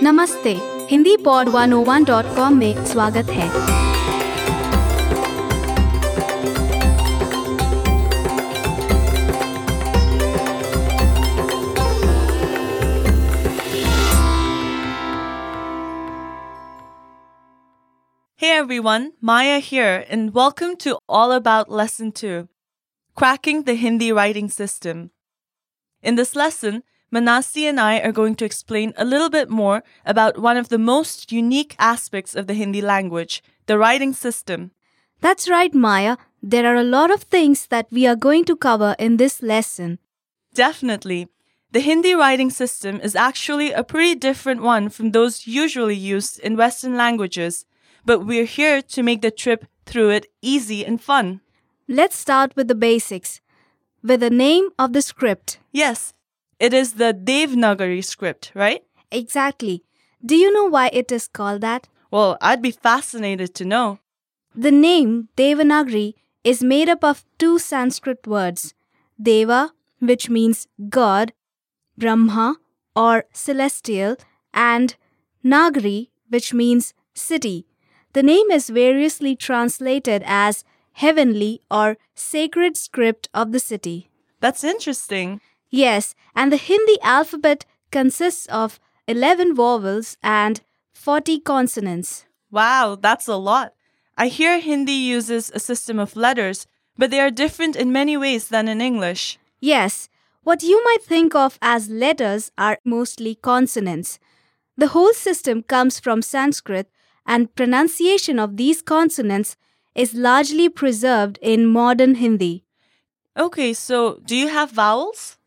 नमस्ते Hindi pod 101.com में स्वागत है Hey everyone, Maya here, and welcome to All About Lesson 2 Cracking the Hindi Writing System. In this lesson, Manasi and I are going to explain a little bit more about one of the most unique aspects of the Hindi language the writing system. That's right, Maya. There are a lot of things that we are going to cover in this lesson. Definitely. The Hindi writing system is actually a pretty different one from those usually used in Western languages, but we're here to make the trip through it easy and fun. Let's start with the basics. With the name of the script. Yes, it is the Devanagari script, right? Exactly. Do you know why it is called that? Well, I'd be fascinated to know. The name Devanagari is made up of two Sanskrit words Deva, which means God, Brahma or celestial, and Nagari, which means city. The name is variously translated as heavenly or sacred script of the city. That's interesting. Yes, and the Hindi alphabet consists of 11 vowels and 40 consonants. Wow, that's a lot. I hear Hindi uses a system of letters, but they are different in many ways than in English. Yes, what you might think of as letters are mostly consonants. The whole system comes from Sanskrit, and pronunciation of these consonants is largely preserved in modern Hindi. Okay, so do you have vowels?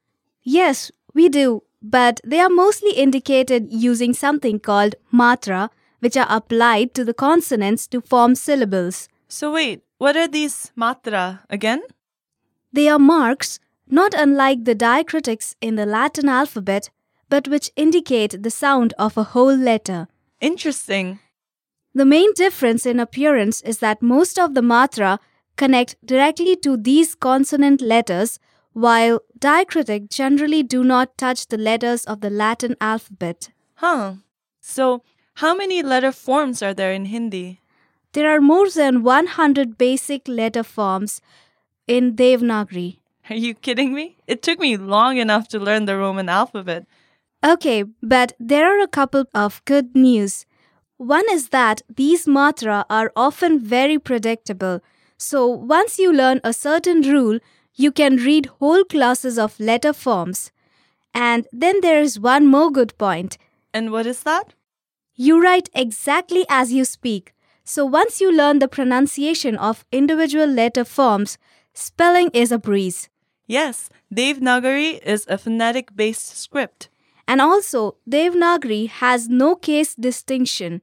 Yes, we do, but they are mostly indicated using something called matra, which are applied to the consonants to form syllables. So wait, what are these matra again? They are marks, not unlike the diacritics in the Latin alphabet, but which indicate the sound of a whole letter. Interesting. The main difference in appearance is that most of the matra connect directly to these consonant letters, while diacritic generally do not touch the letters of the Latin alphabet. Huh. So, how many letter forms are there in Hindi? There are more than 100 basic letter forms in Devanagari. Are you kidding me? It took me long enough to learn the Roman alphabet. Okay, but there are a couple of good news. One is that these matra are often very predictable. So once you learn a certain rule, you can read whole classes of letter forms. And then there is one more good point. And what is that? You write exactly as you speak. So once you learn the pronunciation of individual letter forms, spelling is a breeze. Yes, Devanagari is a phonetic based script. And also, Devanagari has no case distinction.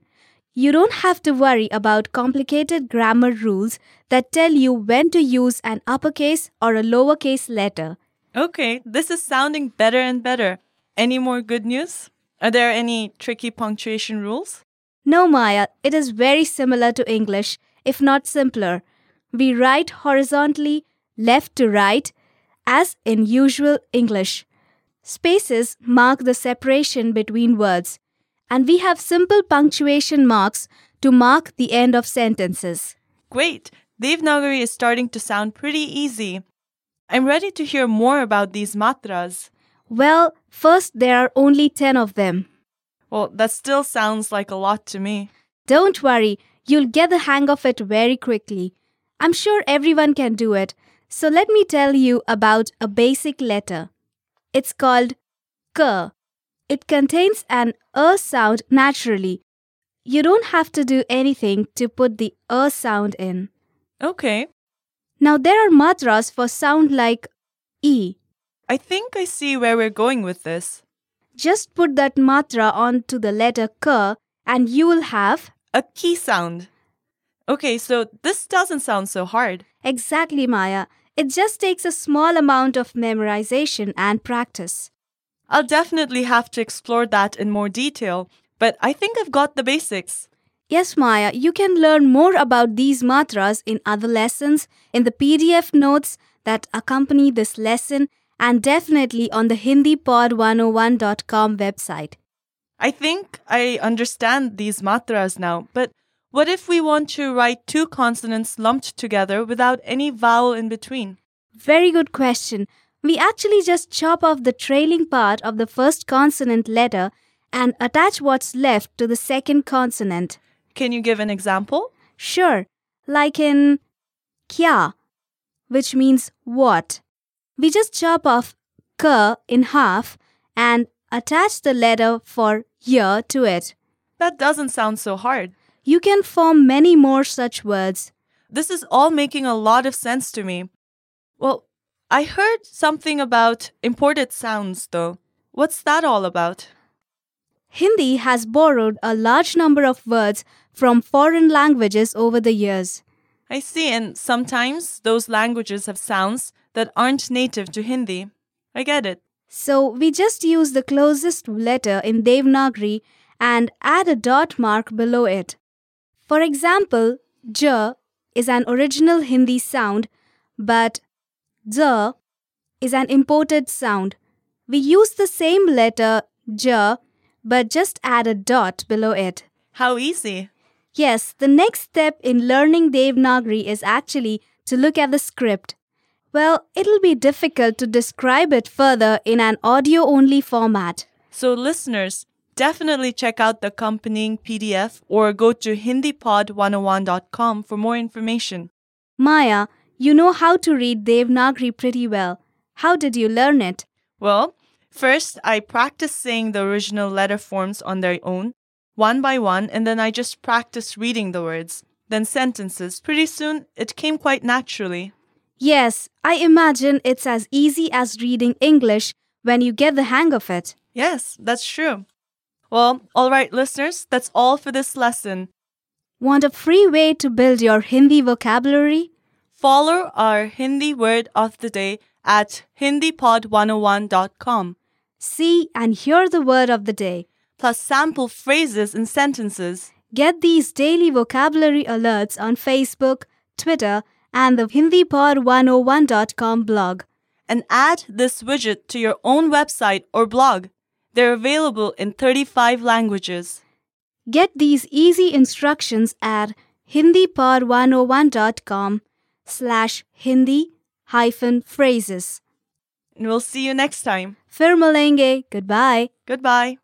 You don't have to worry about complicated grammar rules that tell you when to use an uppercase or a lowercase letter. Okay, this is sounding better and better. Any more good news? Are there any tricky punctuation rules? No, Maya, it is very similar to English, if not simpler. We write horizontally, left to right, as in usual English. Spaces mark the separation between words, and we have simple punctuation marks to mark the end of sentences. Great! Devanagari is starting to sound pretty easy. I'm ready to hear more about these matras. Well, first, there are only 10 of them. Well, that still sounds like a lot to me. Don't worry, you'll get the hang of it very quickly. I'm sure everyone can do it. So let me tell you about a basic letter. It's called K. It contains an er sound naturally. You don't have to do anything to put the er sound in. Okay, Now there are matras for sound like e. I think I see where we're going with this. Just put that matra onto the letter K and you will have A key sound. Okay, so this doesn't sound so hard. Exactly, Maya. It just takes a small amount of memorization and practice. I'll definitely have to explore that in more detail, but I think I've got the basics. Yes, Maya, you can learn more about these matras in other lessons, in the PDF notes that accompany this lesson, and definitely on the HindiPod101.com website. I think I understand these matras now, but what if we want to write two consonants lumped together without any vowel in between? Very good question. We actually just chop off the trailing part of the first consonant letter and attach what's left to the second consonant. Can you give an example? Sure, like in kya, which means what. We just chop off k in half and attach the letter for year to it. That doesn't sound so hard. You can form many more such words. This is all making a lot of sense to me. Well, I heard something about imported sounds though. What's that all about? Hindi has borrowed a large number of words from foreign languages over the years. I see, and sometimes those languages have sounds that aren't native to Hindi. I get it. So we just use the closest letter in Devanagari and add a dot mark below it. For example, J is an original Hindi sound, but Z is an imported sound. We use the same letter J, but just add a dot below it. How easy. Yes, the next step in learning Devanagari is actually to look at the script. Well, it'll be difficult to describe it further in an audio only format. So, listeners, definitely check out the accompanying PDF or go to HindiPod101.com for more information. Maya, you know how to read Devanagari pretty well. How did you learn it? Well, first I practiced saying the original letter forms on their own, one by one, and then I just practiced reading the words, then sentences. Pretty soon, it came quite naturally. Yes, I imagine it's as easy as reading English when you get the hang of it. Yes, that's true. Well, all right, listeners, that's all for this lesson. Want a free way to build your Hindi vocabulary? Follow our Hindi word of the day at hindipod101.com, See and hear the word of the day. plus sample phrases and sentences. Get these daily vocabulary alerts on Facebook, Twitter, and the HindiPod101.com blog. and add this widget to your own website or blog. They're available in 35 languages. Get these easy instructions at hindipod101.com slash Hindi hyphen phrases. And we'll see you next time. Fir malenge. Goodbye. Goodbye.